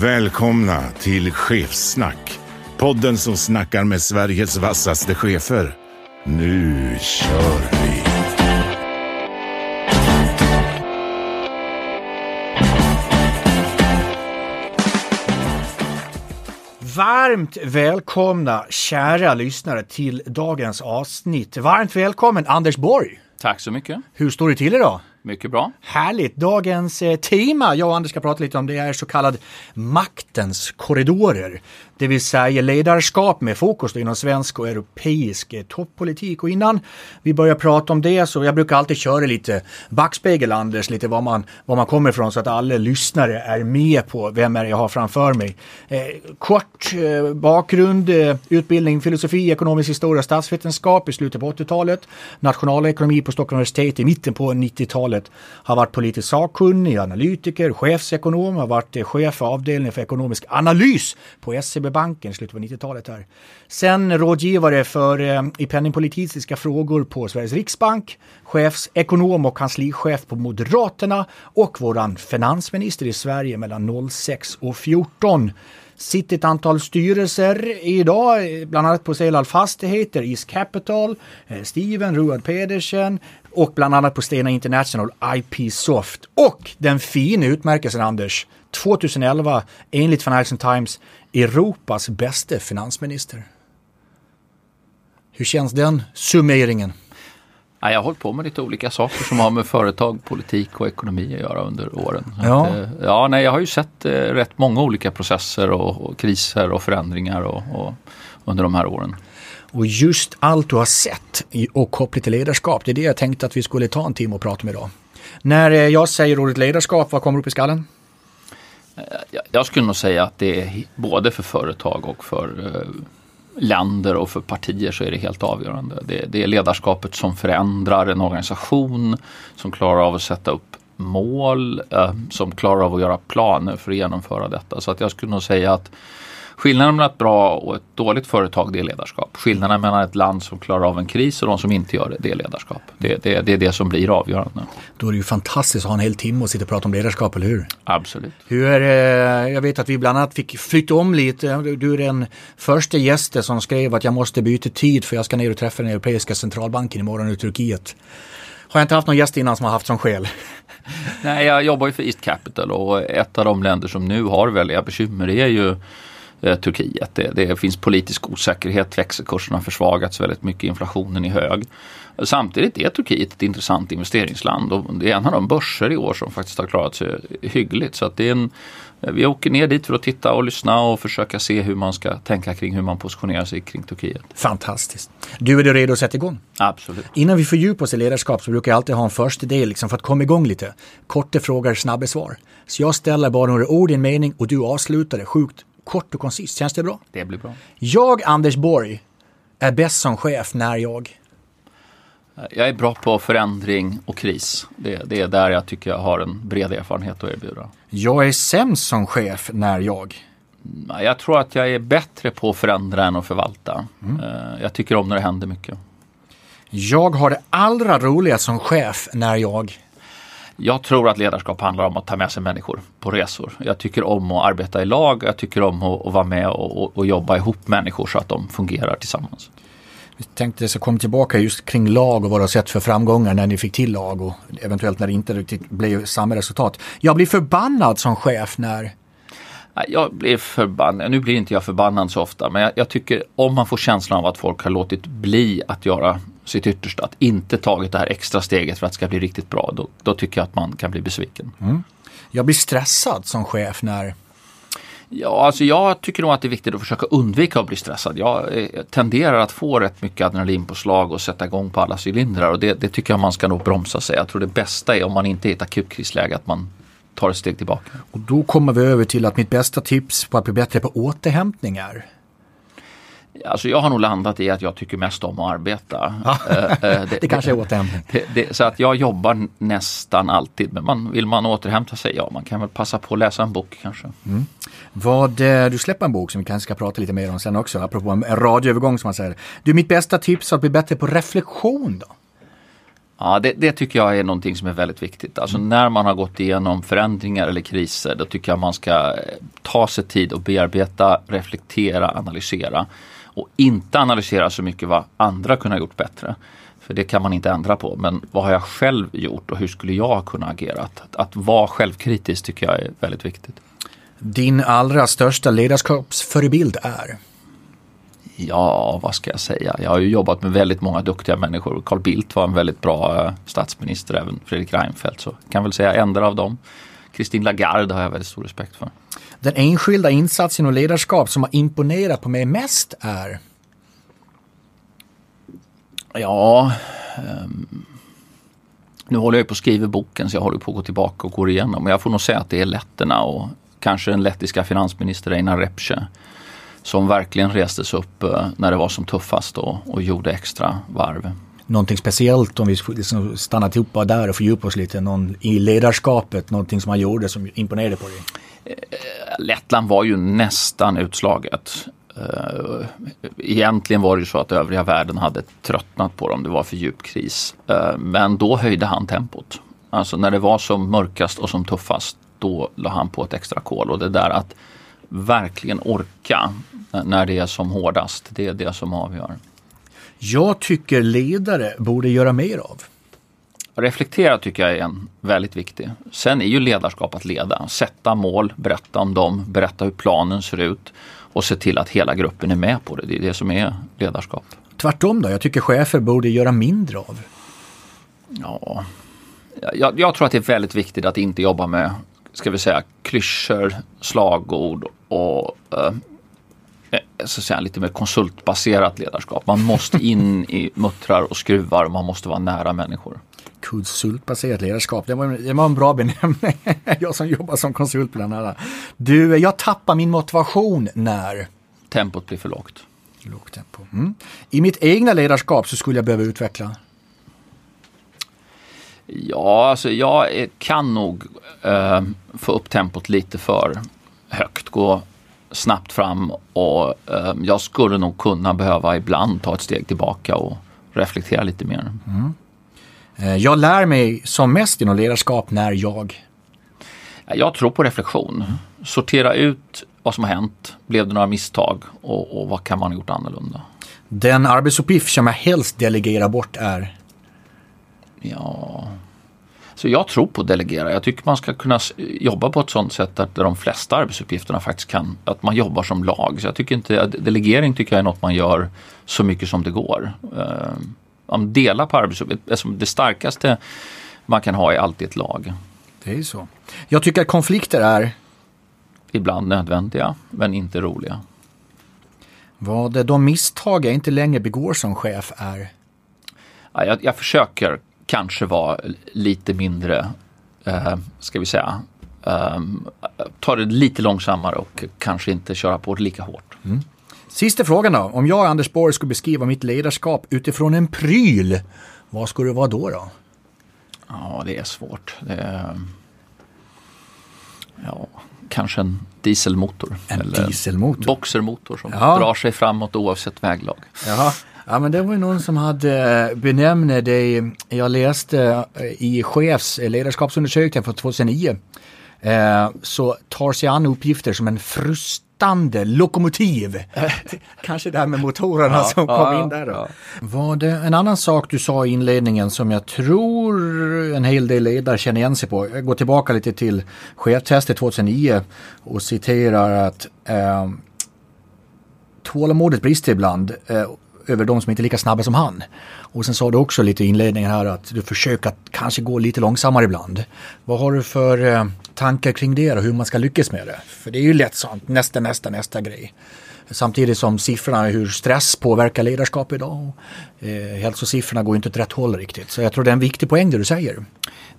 Välkomna till Chefssnack. Podden som snackar med Sveriges vassaste chefer. Nu kör vi! Varmt välkomna kära lyssnare till dagens avsnitt. Varmt välkommen Anders Borg. Tack så mycket. Hur står det till idag? Mycket bra. Härligt! Dagens eh, tema jag och Anders ska prata lite om det är så kallad maktens korridorer. Det vill säga ledarskap med fokus inom svensk och europeisk eh, toppolitik. Och innan vi börjar prata om det så jag brukar alltid köra lite backspegel Anders, lite var man, var man kommer ifrån så att alla lyssnare är med på vem är det jag har framför mig. Eh, kort eh, bakgrund, eh, utbildning filosofi, ekonomisk historia, statsvetenskap i slutet på 80-talet, nationalekonomi på Stockholms universitet i mitten på 90-talet har varit politisk sakkunnig, analytiker, chefsekonom, har varit eh, chef för avdelningen för ekonomisk analys på SCB i slutet på 90-talet. Här. Sen rådgivare för, eh, i penningpolitiska frågor på Sveriges riksbank, chefsekonom och kanslichef på Moderaterna och våran finansminister i Sverige mellan 06 och 14 sitter ett antal styrelser idag, eh, bland annat på Selal Fastigheter, East Capital, eh, Steven Ruad Pedersen och bland annat på Stena International, IP Soft. Och den fina utmärkelsen Anders, 2011 enligt Financial Times Europas bästa finansminister. Hur känns den summeringen? Ja, jag har hållit på med lite olika saker som har med företag, politik och ekonomi att göra under åren. Ja. Att, eh, ja, nej, jag har ju sett eh, rätt många olika processer och, och kriser och förändringar och, och, under de här åren. Och just allt du har sett och kopplat till ledarskap, det är det jag tänkte att vi skulle ta en timme och prata om idag. När eh, jag säger ordet ledarskap, vad kommer upp i skallen? Eh, jag, skulle nog säga att det är både för företag och för eh, länder och för partier så är det helt avgörande. Det, det är ledarskapet som förändrar en organisation, som klarar av att sätta upp mål, eh, som klarar av att göra planer för att genomföra detta. Så att jag skulle nog säga att skillnaden mellan ett bra och ett dåligt företag det är ledarskap. Skillnaden mellan ett land som klarar av en kris och de som inte gör det, det är ledarskap. Det, det, det är det som blir avgörande. Då är det ju fantastiskt att ha en hel timme och sitta och prata om ledarskap, eller hur? Absolut. Hur jag vet att vi bland annat fick flytta om lite. Du är den första gästen som skrev att jag måste byta tid för jag ska ner och träffa den europeiska centralbanken imorgon i Turkiet. Har jag inte haft någon gäst innan som har haft som skäl? Nej, jag jobbar ju för East Capital och ett av de länder som nu har väldiga bekymmer är ju eh, Turkiet. Det, det finns politisk osäkerhet, växelkurserna har försvagats väldigt mycket, inflationen är hög. Samtidigt är Turkiet ett intressant investeringsland och det är en av de börser i år som faktiskt har klarat sig hyggligt. Så det är en, vi åker ner dit för att titta och lyssna och försöka se hur man ska tänka kring hur man positionerar sig kring Turkiet. Fantastiskt. Du, är du redo att sätta igång? Absolut. Innan vi fördjupar oss i ledarskap så brukar jag alltid ha en första del liksom för att komma igång lite. Korta frågor, snabba svar. Så jag ställer bara några ord i en mening och du avslutar det sjukt kort och koncist. Känns det bra? Det blir bra. Jag, Anders Borg, är bäst som chef när jag... Jag är bra på förändring och kris. Det, det är där jag tycker jag har en bred erfarenhet att erbjuda. Jag är sämst som chef när jag... Nej, Jag tror att jag är bättre på att förändra än att förvalta. Eh, Jag tycker om när det händer mycket. Jag har det allra roligast som chef när jag... Jag tror att ledarskap handlar om att ta med sig människor på resor. Jag tycker om att arbeta i lag, jag tycker om att, att vara med och, och, och jobba ihop människor så att de fungerar tillsammans. Vi tänkte så kom tillbaka just kring lag och vad du har sett för framgångar när ni fick till lag och eventuellt när det inte riktigt blev samma resultat. Jag blir förbannad som chef när... Jag blir förbannad, nu blir inte jag förbannad så ofta men jag, jag tycker om man får känslan av att folk har låtit bli att göra sitt yttersta, att inte tagit det här extra steget för att det ska bli riktigt bra, då, då tycker jag att man kan bli besviken. Jag blir stressad som chef när... Ja, alltså jag tycker nog att det är viktigt att försöka undvika att bli stressad. Jag eh, tenderar att få rätt mycket adrenalinpåslag och sätta igång på alla cylindrar och det, det tycker jag man ska nog bromsa sig. Jag tror det bästa är om man inte är i ett akutkrisläge att man tar ett steg tillbaka. Och då kommer vi över till att mitt bästa tips på att bli bättre på återhämtning är Alltså jag har nog landat i att jag tycker mest om att arbeta. Ja. det, det, kanske är återhämtning. Så att jag jobbar nästan alltid. Men man, vill man återhämta sig, ja man kan väl passa på att läsa en bok kanske. Mm. Vad, eh, du släpper en bok som vi kanske ska prata lite mer om sen också, apropå en radioövergång som man säger. Du, mitt bästa tips att bli bättre på reflektion då? Ja, det, det, tycker jag är någonting som är väldigt viktigt. Alltså mm. när man har gått igenom förändringar eller kriser, då tycker jag man ska ta sig tid och bearbeta, reflektera, analysera och inte analysera så mycket vad andra kunde ha gjort bättre. För det kan man inte ändra på. Men vad har jag själv gjort och hur skulle jag kunna agera? Att, att vara självkritisk tycker jag är väldigt viktigt. Din allra största ledarskapsförebild är? Ja, vad ska jag säga? Jag har ju jobbat med väldigt många duktiga människor. Carl Bildt var en väldigt bra eh, statsminister, även Fredrik Reinfeldt. Så kan väl säga en av dem. Christine Lagarde har jag väldigt stor respekt för. Den enskilda insatsen och ledarskap som har imponerat på mig mest är? Ja, um, nu håller jag på att skriva boken så jag håller på att gå tillbaka och gå igenom. Men jag får nog säga att det är letterna och kanske den lettiska finansminister Einar Repce. som verkligen restes upp eh, när det var som tuffast och, och gjorde extra varv någonting speciellt om vi liksom stannar ihop där och fördjupar oss lite någon, i ledarskapet, någonting som han gjorde som imponerade på dig? Eh, Lettland var ju nästan utslaget. Eh, egentligen var det ju så att övriga världen hade tröttnat på dem, det var för djup kris. Eh, men då höjde han tempot. Alltså när det var som mörkast och som tuffast, då la han på ett extra kol. Och det där att verkligen orka när det är som hårdast, det är det som avgör. Jag tycker ledare borde göra mer av. Reflektera tycker jag är en väldigt viktig. Sen är ju ledarskap att leda. Sätta mål, berätta om dem, berätta hur planen ser ut och se till att hela gruppen är med på det. Det är det som är ledarskap. Tvärtom då? Jag tycker chefer borde göra mindre av. Ja, jag, jag tror att det är väldigt viktigt att inte jobba med, ska vi säga, klyschor, slagord och eh, Eh, så att säga, lite mer konsultbaserat ledarskap. Man måste in i muttrar och skruvar och man måste vara nära människor. Konsultbaserat ledarskap, det var, det var en bra benämning. jag som jobbar som konsult bland annat. Du, jag tappar min motivation när? Tempot blir för lågt. Lågt tempo. Mm. I mitt egna ledarskap så skulle jag behöva utveckla? Ja, alltså jag kan nog eh, få upp tempot lite för högt. Gå snabbt fram och eh, jag skulle nog kunna behöva ibland ta ett steg tillbaka och reflektera lite mer. Mm. Eh, jag lär mig som mest inom ledarskap när jag? Jag tror på reflektion. Mm. Sortera ut vad som har hänt. Blev det några misstag och, och vad kan man ha gjort annorlunda? Den arbetsuppgift som jag helst delegerar bort är? Ja, så jag tror på att delegera. Jag tycker man ska kunna jobba på ett sådant sätt att de flesta arbetsuppgifterna faktiskt kan, att man jobbar som lag. Så jag tycker inte, delegering tycker jag är något man gör så mycket som det går. Man delar på arbetsuppgifter, alltså det starkaste man kan ha är alltid ett lag. Det är så. Jag tycker att konflikter är Ibland nödvändiga men inte roliga. Vad de misstag jag inte längre begår som chef är? jag, jag försöker kanske vara lite mindre, eh, ska vi säga, eh, ta det lite långsammare och kanske inte köra på det lika hårt. Mm. Sista frågan då. Om jag, Anders Borg, skulle beskriva mitt ledarskap utifrån en pryl, vad skulle det vara då? då? Ja, det är svårt. Det är, ja, kanske en dieselmotor. En eller dieselmotor? Boxermotor som ja. drar sig framåt oavsett väglag. Jaha. Ja men det var ju någon som hade eh, benämnt det, jag läste eh, i chefs ledarskapsundersökningen från 2009. Eh, så tar sig an uppgifter som en frustande lokomotiv. Kanske det här med motorerna ja, som ja, kom in där då. Ja. Var det en annan sak du sa i inledningen som jag tror en hel del ledare känner igen sig på. Jag går tillbaka lite till cheftestet 2009 och citerar att eh, tålamodet brister ibland eh, över de som inte är lika snabba som han. Och sen sa du också lite i inledningen här att du försöker att kanske gå lite långsammare ibland. Vad har du för eh, tankar kring det och hur man ska lyckas med det? För det är ju lätt sånt, nästa, nästa, nästa grej. Samtidigt som siffrorna, hur stress påverkar ledarskap idag. Eh, hälsosiffrorna går inte åt rätt håll riktigt. Så jag tror det är en viktig poäng det du säger.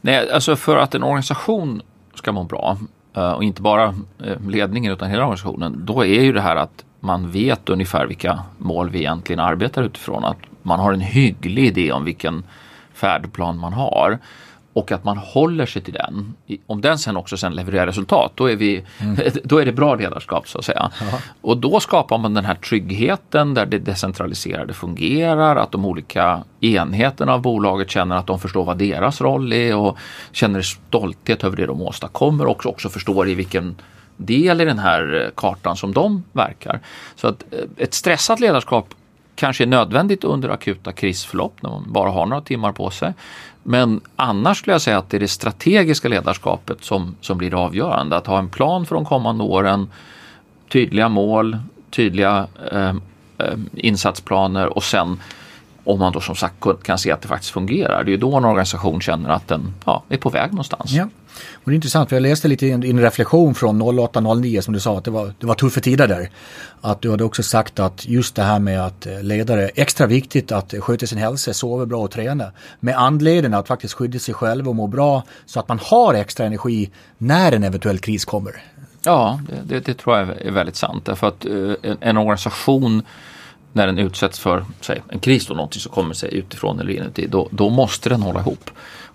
Nej, alltså för att en organisation ska må bra eh, och inte bara eh, ledningen utan hela organisationen. Då är ju det här att man vet ungefär vilka mål vi egentligen arbetar utifrån. Att man har en hygglig idé om vilken färdplan man har och att man håller sig till den. Om den sen också sen levererar resultat, då är, vi, mm. då är det bra ledarskap så att säga. Aha. Och då skapar man den här tryggheten där det decentraliserade fungerar, att de olika enheterna av bolaget känner att de förstår vad deras roll är och känner stolthet över det de åstadkommer och också förstår i vilken del i den här eh, kartan som de verkar. Så att eh, ett stressat ledarskap kanske är nödvändigt under akuta krisförlopp när man bara har några timmar på sig. Men annars skulle jag säga att det är det strategiska ledarskapet som, som blir avgörande. Att ha en plan för de kommande åren, tydliga mål, tydliga eh, eh, insatsplaner och sen om man då som sagt kan se att det faktiskt fungerar. Det är då en organisation känner att den ja, är på väg någonstans. Ja. Och det är intressant, för jag läste lite i en reflektion från 08-09 som du sa att det var, det var tuffa tider där. Att du hade också sagt att just det här med att eh, ledare, extra viktigt att sköta sin hälsa, sova bra och träna. Med anledning att faktiskt skydda sig själv och må bra så att man har extra energi när en eventuell kris kommer. Ja, det, det, det tror jag är väldigt sant. Därför att eh, en, en organisation när den utsätts för säg, en kris, och någonting som kommer sig utifrån eller inuti, då, då måste den hålla ihop.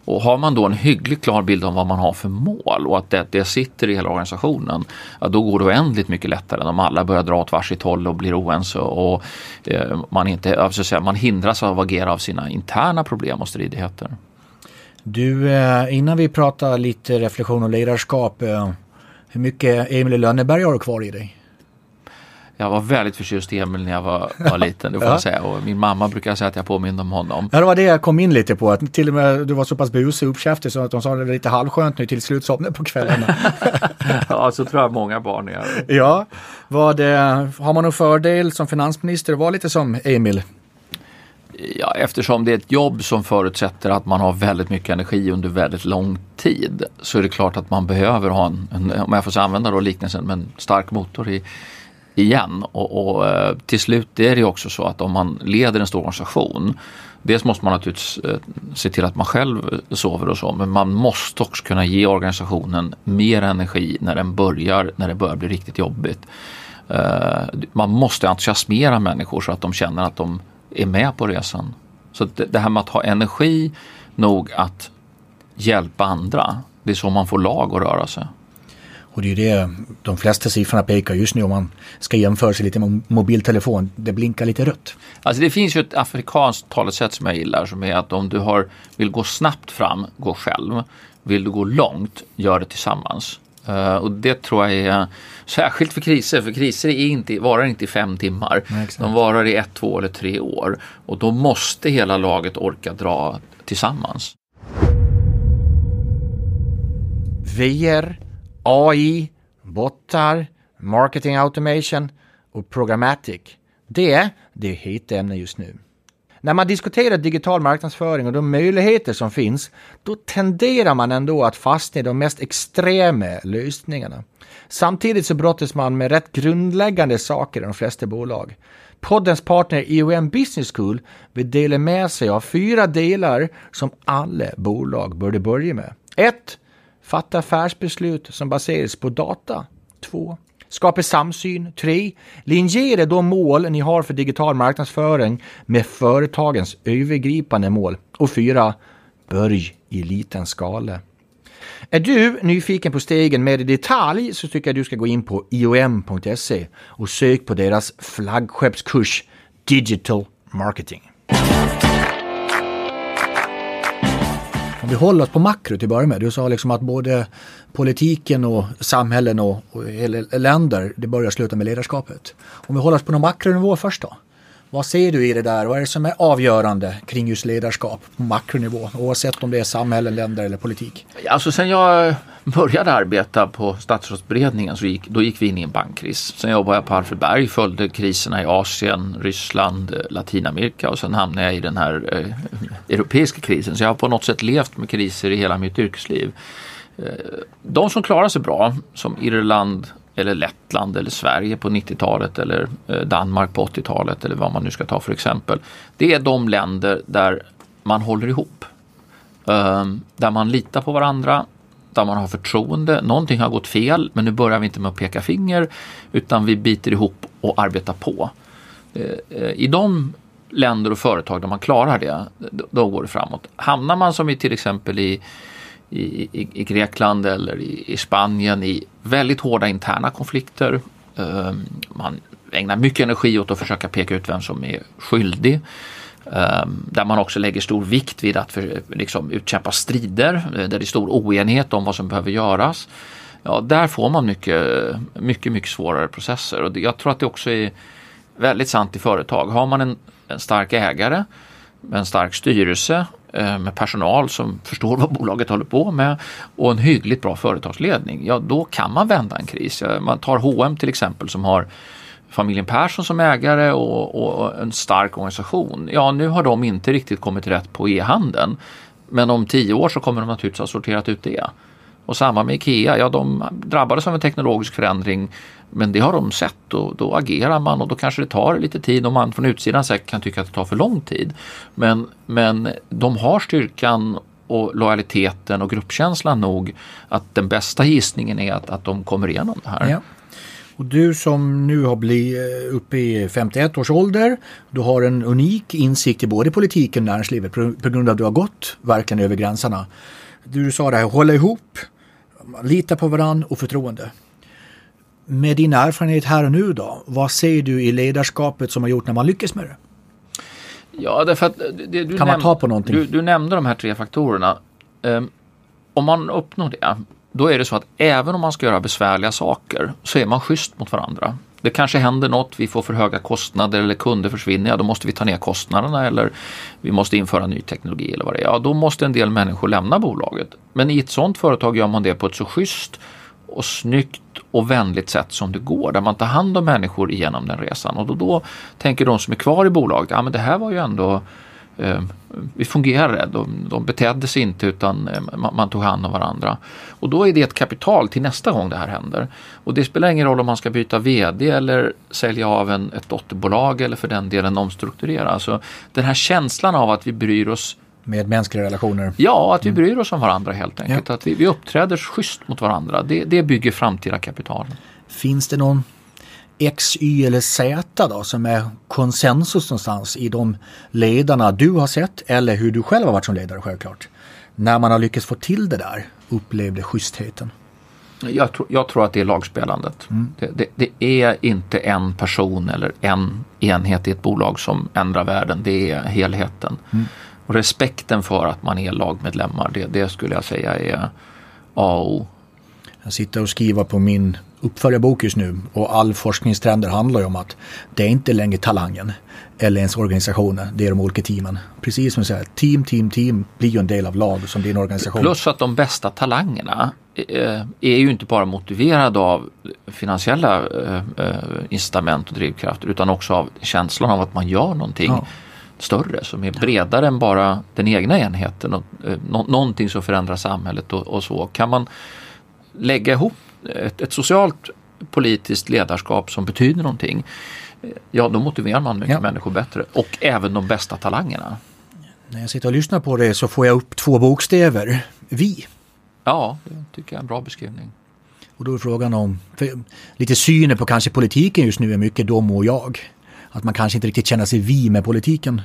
Och har man då en hyggligt klar bild om vad man har för mål och att det, det sitter i hela organisationen, ja, då går det oändligt mycket lättare än om alla börjar dra åt varsitt håll och blir oense och eh, man, inte, alltså, säga, man hindras av att agera av sina interna problem och stridigheter. Du, eh, innan vi pratar lite reflektion och ledarskap, eh, hur mycket Emil Lönneberg har du kvar i dig? Jag var väldigt förtjust i Emil när jag var, var liten, det får ja. jag säga. Och min mamma brukar säga att jag påminner om honom. Ja, det var det jag kom in lite på. Att till och med du var så pass busig och uppkäftig så att de sa det var lite halvskönt nu till slut somnade på kvällarna. ja, så tror jag många barn är. Ja, vad det, har man någon fördel som finansminister att vara lite som Emil? Ja, eftersom det är ett jobb som förutsätter att man har väldigt mycket energi under väldigt lång tid så är det klart att man behöver ha en, en om jag får använda då liknelsen, med en stark motor i igen. Och, och eh, till slut är det också så att om man leder en stor organisation Dels måste man naturligtvis eh, se till att man själv eh, sover och så men man måste också kunna ge organisationen mer energi när den börjar, när det börjar bli riktigt jobbigt. Man måste entusiasmera människor så att de känner att de är med på resan. Så det här med att ha energi nog att hjälpa andra, det är så man får lag att röra sig. Och det är ju det de flesta siffrorna pekar just nu om man ska jämföra sig lite med mobiltelefon. Det blinkar lite rött. Alltså det finns ju ett afrikanskt talesätt som jag gillar som är att om du har, vill gå snabbt fram, gå själv. Vill du gå långt, gör det tillsammans. Uh, och det tror jag är särskilt för kriser, för kriser är inte, varar inte i fem timmar. Nej, de varar i ett, två eller tre år. Och då måste hela laget orka dra tillsammans. VR AI, bottar, marketing automation och programmatic. Det, det är heta ämnen just nu. När man diskuterar digital marknadsföring och de möjligheter som finns, då tenderar man ändå att fastna i de mest extrema lösningarna. Samtidigt så brottas man med rätt grundläggande saker i de flesta bolag. Poddens partner EOM Business School vill dela med sig av fyra delar som alla bolag borde börja med. 1. Fatta affärsbeslut som baseras på data. 2. Skapa samsyn. 3. Linjera de mål ni har för digital marknadsföring med företagens övergripande mål. Och 4. Börj i liten skala. Är du nyfiken på stegen mer i detalj så tycker jag du ska gå in på iom.se och sök på deras flaggskeppskurs Digital Marketing. Om vi håller oss på makro till att börja med. Du sa liksom att både politiken och samhällen och, och länder, det börjar sluta med ledarskapet. Om vi håller oss på någon makronivå först då. Vad ser du i det där? Vad är det som är avgörande kring just ledarskap på makronivå? Oavsett om det är samhälle, länder eller politik. Alltså sen jag började arbeta på statsrådsberedningen så gick, då gick vi in i en bankkris. Sen jobbade jag på Alfred Berg, följde kriserna i Asien, Ryssland, eh, Latinamerika och sen hamnade jag i den här eh, europeiska krisen. Så jag har på något sätt levt med kriser i hela mitt yrkesliv. Eh, de som klarar sig bra, som Irland, eller Lettland eller Sverige på 90-talet eller eh, Danmark på 80-talet eller vad man nu ska ta för exempel. Det är de länder där man håller ihop. Eh, där man litar på varandra, där man har förtroende. Någonting har gått fel men nu börjar vi inte med att peka finger utan vi biter ihop och arbetar på. Eh, eh, I de länder och företag där man klarar det, då går det framåt. Hamnar man som i till exempel i, i, i Grekland eller i, i, Spanien i väldigt hårda interna konflikter. Eh, man ägnar mycket energi åt att försöka peka ut vem som är skyldig. Ehm, där man också lägger stor vikt vid att för, liksom, utkämpa strider, eh, där det är stor oenighet om vad som behöver göras. Ja, där får man mycket, mycket, mycket svårare processer och jag tror att det också är väldigt sant i företag. Har man en, en stark ägare en stark styrelse eh, med personal som förstår vad bolaget håller på med och en hyggligt bra företagsledning, ja då kan man vända en kris. Man tar H&M till exempel som har familjen Persson som ägare och, och, en stark organisation. Ja, nu har de inte riktigt kommit rätt på e-handeln. Men om tio år så kommer de naturligtvis ha sorterat ut det. Och samma med IKEA, ja de drabbades av en teknologisk förändring men det har de sett och då agerar man och då kanske det tar lite tid och man från utsidan säkert kan tycka att det tar för lång tid. Men, men de har styrkan och lojaliteten och gruppkänslan nog att den bästa gissningen är att, att de kommer igenom det här. Ja. Och du som nu har blivit eh, uppe i 51 års ålder, du har en unik insikt i både politiken och näringslivet på grund av att du har gått verkligen över gränserna. Du sa det här, hålla ihop, lita på varandra och förtroende. Med din erfarenhet här och nu då, vad ser du i ledarskapet som har gjort när man lyckas med det? Ja, därför att det, du kan man ta på någonting? Du, du nämnde de här tre faktorerna. Um, om man uppnår det, då är det så att även om man ska göra besvärliga saker så är man schysst mot varandra. Det kanske händer något, vi får för höga kostnader eller kunder försvinner, ja då måste vi ta ner kostnaderna eller vi måste införa ny teknologi eller vad det är. Ja, då måste en del människor lämna bolaget. Men i ett sådant företag gör man det på ett så schysst och snyggt och vänligt sätt som det går, där man tar hand om människor igenom den resan. Och då, då tänker de som är kvar i bolaget, ja men det här var ju ändå vi fungerade, de, de betedde sig inte utan eh, man, man, tog hand om varandra. Och då är det ett kapital till nästa gång det här händer. Och det spelar ingen roll om man ska byta VD eller sälja av en, ett dotterbolag eller för den delen omstrukturera. Alltså, den här känslan av att vi bryr oss med mänskliga relationer? Ja, att vi bryr oss om varandra helt enkelt. Ja. Att vi, vi uppträder schysst mot varandra. Det, det bygger framtida kapital. Finns det någon X, Y eller Z då som är konsensus någonstans i de ledarna du har sett eller hur du själv har varit som ledare självklart. När man har lyckats få till det där, upplevde schystheten. Jag, tror, jag tror att det är lagspelandet. Mm. Det, det, det, är inte en person eller en enhet i ett bolag som ändrar världen, det är helheten. Mm. Och respekten för att man är lagmedlemmar, det, det skulle jag säga är A och O. Jag sitter och skriver på min uppföljarbok just nu och all forskningstrender handlar ju om att det är inte längre talangen eller ens organisationen, det är de olika teamen. Precis som du säger, team, team, team blir ju en del av lag som din organisation. Plus att de bästa talangerna eh, är ju inte bara motiverade av finansiella eh, eh, incitament och drivkrafter utan också av känslan av att man gör någonting ja. större som är bredare än bara den egna enheten. Och, någonting som förändrar samhället och, och så. Kan man lägga ihop ett, ett, socialt politiskt ledarskap som betyder någonting, ja då motiverar man mycket ja. människor bättre och även de bästa talangerna. När jag sitter och lyssnar på det så får jag upp två bokstäver, vi. Ja, det tycker jag är en bra beskrivning. Och då är frågan om, lite synen på kanske politiken just nu är mycket dom och jag. Att man kanske inte riktigt känner sig vi med politiken.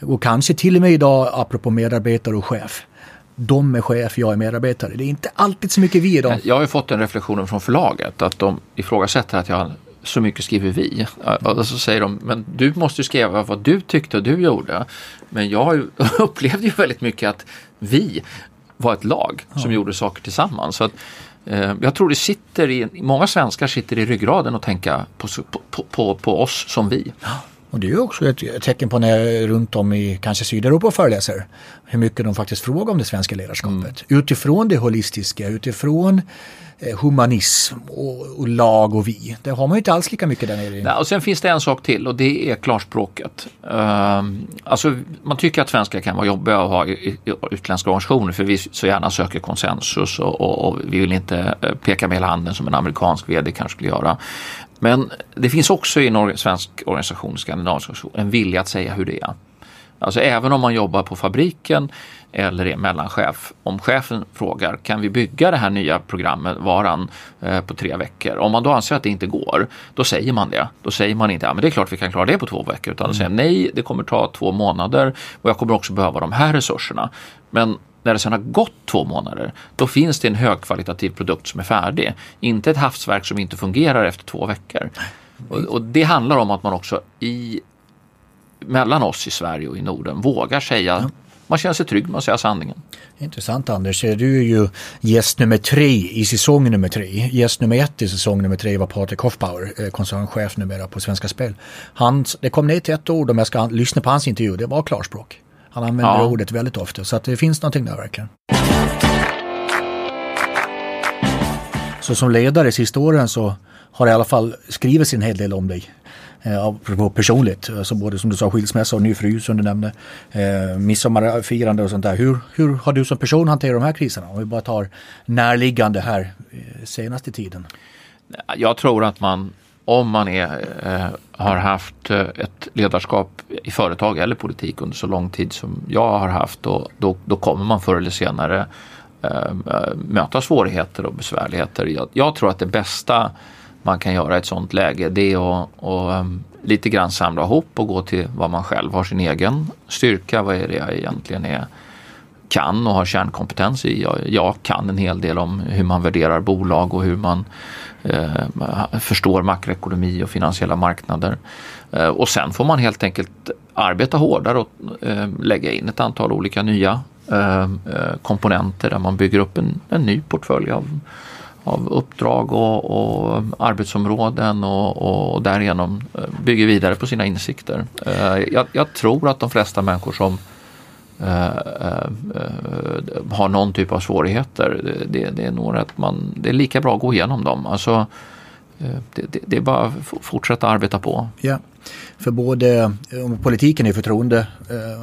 Och kanske till och med idag, apropå medarbetare och chef, de är chef, jag är medarbetare. Det är inte alltid så mycket vi idag. Jag har ju fått den reflektionen från förlaget att de ifrågasätter att jag så mycket skriver vi. Och så säger de, men du måste skriva vad du tyckte och du gjorde. Men jag upplevde ju väldigt mycket att vi var ett lag som ja. gjorde saker tillsammans. Så att, eh, jag tror det sitter i, många svenskar sitter i ryggraden och tänka på, på, på, på oss som vi. Och det är också ett tecken på när jag runt om i kanske Sydeuropa föreläser hur mycket de faktiskt frågar om det svenska ledarskapet. Mm. Utifrån det holistiska, utifrån eh, humanism och, och, lag och vi. Det har man ju inte alls lika mycket där nere. Nej, och sen finns det en sak till och det är klarspråket. Uh, alltså, man tycker att svenskar kan vara jobbiga att ha i, i, utländska organisationer för vi så gärna söker konsensus och, och, och vi vill inte eh, peka med hela handen som en amerikansk vd kanske skulle göra. Men det finns också i en svensk organisation, skandinavisk organisation, en vilja att säga hur det är. Alltså även om man jobbar på fabriken eller är mellanchef. Om chefen frågar kan vi bygga det här nya programmet, varan, eh, på tre veckor. Om man då anser att det inte går, då säger man det. Då säger man inte ja, men det är klart vi kan klara det på två veckor. Utan mm. säger nej, det kommer ta två månader och jag kommer också behöva de här resurserna. Men när det sedan har gått två månader, då finns det en högkvalitativ produkt som är färdig. Inte ett havsverk som inte fungerar efter två veckor. Och, och det handlar om att man också i mellan oss i Sverige och i Norden vågar säga ja. Man känner sig trygg med att säga sanningen. Intressant Anders. Du är ju gäst nummer tre i säsong nummer tre. Gäst nummer ett i säsong nummer tre var Patrik Hoffbauer, eh, koncernchef numera på Svenska Spel. Han, det kom ner till ett ord om jag ska lyssna på hans intervju, det var klarspråk. Han använder ja. ordet väldigt ofta så att det finns någonting där verkligen. Så som ledare sista åren så har det i alla fall skrivits en hel del om dig. Eh, apropå personligt, alltså både som du sa skilsmässa och ny fru som du nämnde. Eh, midsommarfirande och sånt där. Hur, hur har du som person hanterat de här kriserna? Om vi bara tar närliggande här eh, senaste tiden. Jag tror att man om man är, eh, har haft eh, ett ledarskap i företag eller politik under så lång tid som jag har haft då, då, då kommer man förr eller senare eh, eh, möta svårigheter och besvärligheter. Jag, jag, tror att det bästa man kan göra i ett sådant läge det är att och, eh, lite grann samla ihop och gå till vad man själv har sin egen styrka. Vad är det jag egentligen är, kan och har kärnkompetens i? Jag, jag kan en hel del om hur man värderar bolag och hur man eh, förstår makroekonomi och finansiella marknader. Eh, och sen får man helt enkelt arbeta hårdare och eh, lägga in ett antal olika nya eh, eh, komponenter där man bygger upp en, en ny portfölj av av uppdrag och, och arbetsområden och, och därigenom eh, bygger vidare på sina insikter. Jag, jag tror att de flesta människor som Eh, eh, eh, har någon typ av svårigheter. Det, det, är nog att man, det är lika bra att gå igenom dem. Alltså, det, det, det, är bara att fortsätta arbeta på. Ja, för både politiken är förtroende,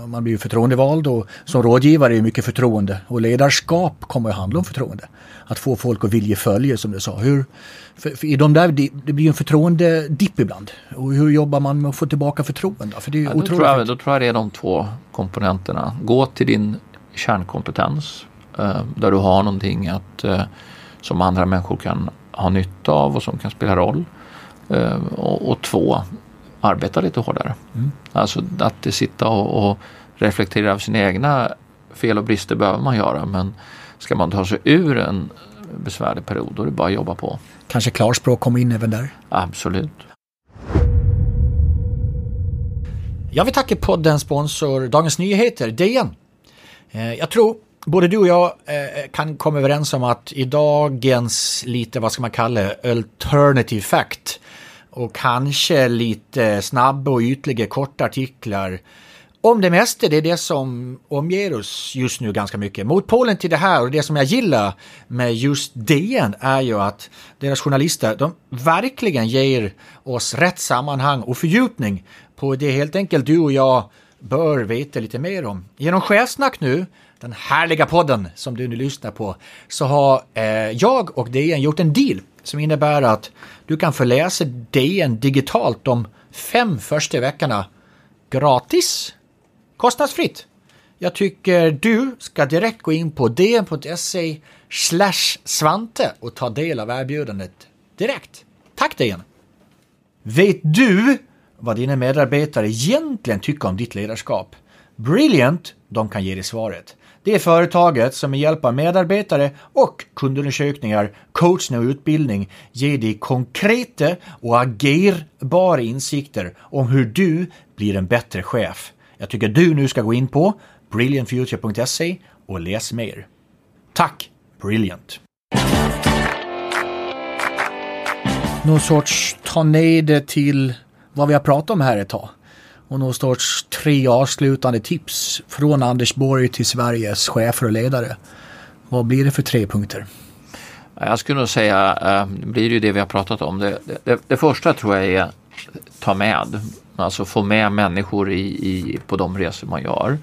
man blir förtroendevald och som rådgivare är mycket förtroende och ledarskap kommer att handla om förtroende att få folk att vilja följa som du sa. Hur, för, för i de där, det blir ju en förtroendedipp ibland. Och hur jobbar man med att få tillbaka förtroende? För det är ja, då, tror jag, då tror jag det är de två komponenterna. Gå till din kärnkompetens eh, där du har någonting att, eh, som andra människor kan ha nytta av och som kan spela roll. Eh, och, och, två, arbeta lite hårdare. Mm. Alltså att sitta och, och reflektera över sina egna fel och brister behöver man göra men Ska man ta sig ur en besvärlig period då är det bara att jobba på. Kanske klarspråk kommer in även där? Absolut. Jag vill tacka poddens sponsor Dagens Nyheter, DN. Eh, jag tror både du och jag eh, kan komma överens om att i dagens lite, vad ska man kalla det, alternative fact och kanske lite snabba och ytliga korta artiklar om det mesta, det är det som omger oss just nu ganska mycket. Motpolen till det här och det som jag gillar med just DN är ju att deras journalister, de verkligen ger oss rätt sammanhang och fördjupning på det helt enkelt du och jag bör veta lite mer om. Genom Chefsnack nu, den härliga podden som du nu lyssnar på, så har eh, jag och DN gjort en deal som innebär att du kan få läsa DN digitalt de fem första veckorna gratis Kostnadsfritt. Jag tycker du ska direkt gå in på dn.se Svante och ta del av erbjudandet direkt. Tack DN! Vet du vad dina medarbetare egentligen tycker om ditt ledarskap? Brilliant, de kan ge dig svaret. Det är företaget som med hjälp av medarbetare och kundundersökningar, coachning och utbildning ger dig konkreta och agerbara insikter om hur du blir en bättre chef. Jag tycker du nu ska gå in på brilliantfuture.se och läs mer. Tack Brilliant! Någon sorts ta ner det till vad vi har pratat om här ett tag. Och någon sorts tre avslutande tips från Anders Borg till Sveriges chefer och ledare. Vad blir det för tre punkter? Jag skulle nog säga, eh, det blir ju det vi har pratat om. Det, det, det första tror jag är ta med Alltså få med människor i, i, på de resor man gör.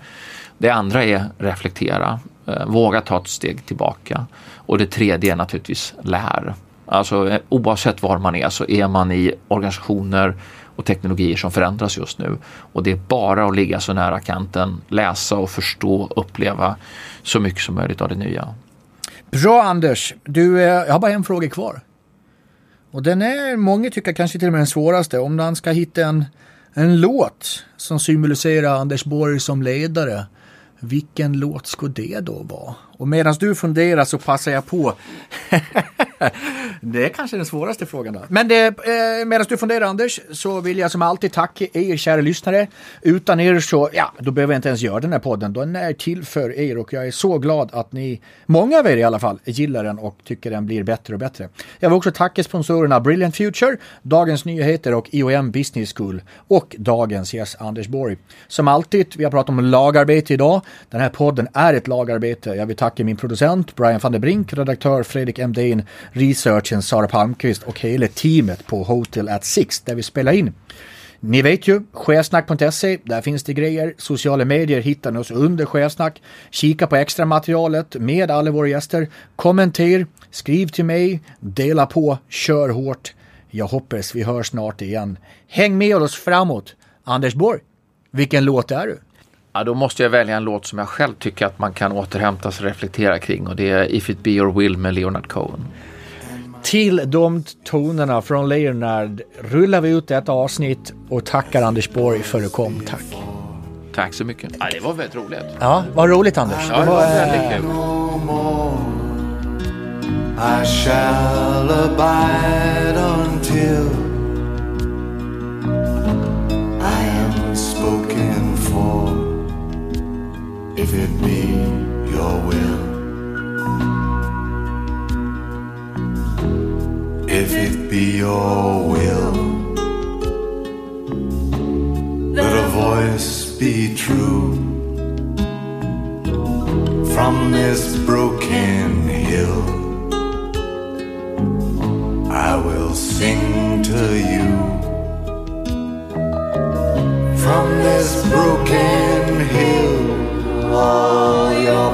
Det andra är reflektera, eh, våga ta ett steg tillbaka. Och det tredje är naturligtvis lär. Alltså eh, oavsett var man är så är man i organisationer och teknologier som förändras just nu. Och det är bara att ligga så nära kanten, läsa och förstå, uppleva så mycket som möjligt av det nya. Bra Anders, du, eh, jag har bara en fråga kvar. Och den är, många tycker kanske till och med den svåraste. Om man ska hitta en, en låt som symboliserar Anders Borg som ledare. Vilken låt skulle det då vara? Och medan du funderar så passar jag på. det är kanske den svåraste frågan då. Men det, eh, medan du funderar Anders så vill jag som alltid tacka er kära lyssnare. Utan er så, ja, då behöver jag inte ens göra den här podden. Den är till för er och jag är så glad att ni, många av er i alla fall, gillar den och tycker den blir bättre och bättre. Jag vill också tacka sponsorerna Brilliant Future, Dagens Nyheter och IOM Business School och dagens Yes Anders Borg. Som alltid, vi har pratat om lagarbete idag. Den här podden är ett lagarbete. Jag vill tacka min producent Brian van der Brink, redaktör Fredrik Emdin, researchen Sara Palmqvist och hela teamet på Hotel at Six där vi spelar in. Ni vet ju, chefsnack.se, där finns det grejer. Sociala medier hittar ni oss under chefsnack. Kika på extra materialet med alla våra gäster. Kommenter, skriv till mig, dela på, kör hårt. Jag hoppas vi hörs snart igen. Häng med oss framåt. Anders Borg, vilken låt är du? Ja, då måste jag välja en låt som jag själv tycker att man kan återhämta sig och reflektera kring och det är If It Be Your Will med Leonard Cohen. Till de tonerna från Leonard rullar vi ut detta avsnitt och tackar Anders Borg för att du kom. Tack. Tack så mycket. Ja, det var väldigt roligt. Ja, vad roligt Anders. Ja, det var väldigt kul. I shall abide until I am spoken for, if it be your will, let a voice be true from this broken hill. I will sing to you from this broken hill. All your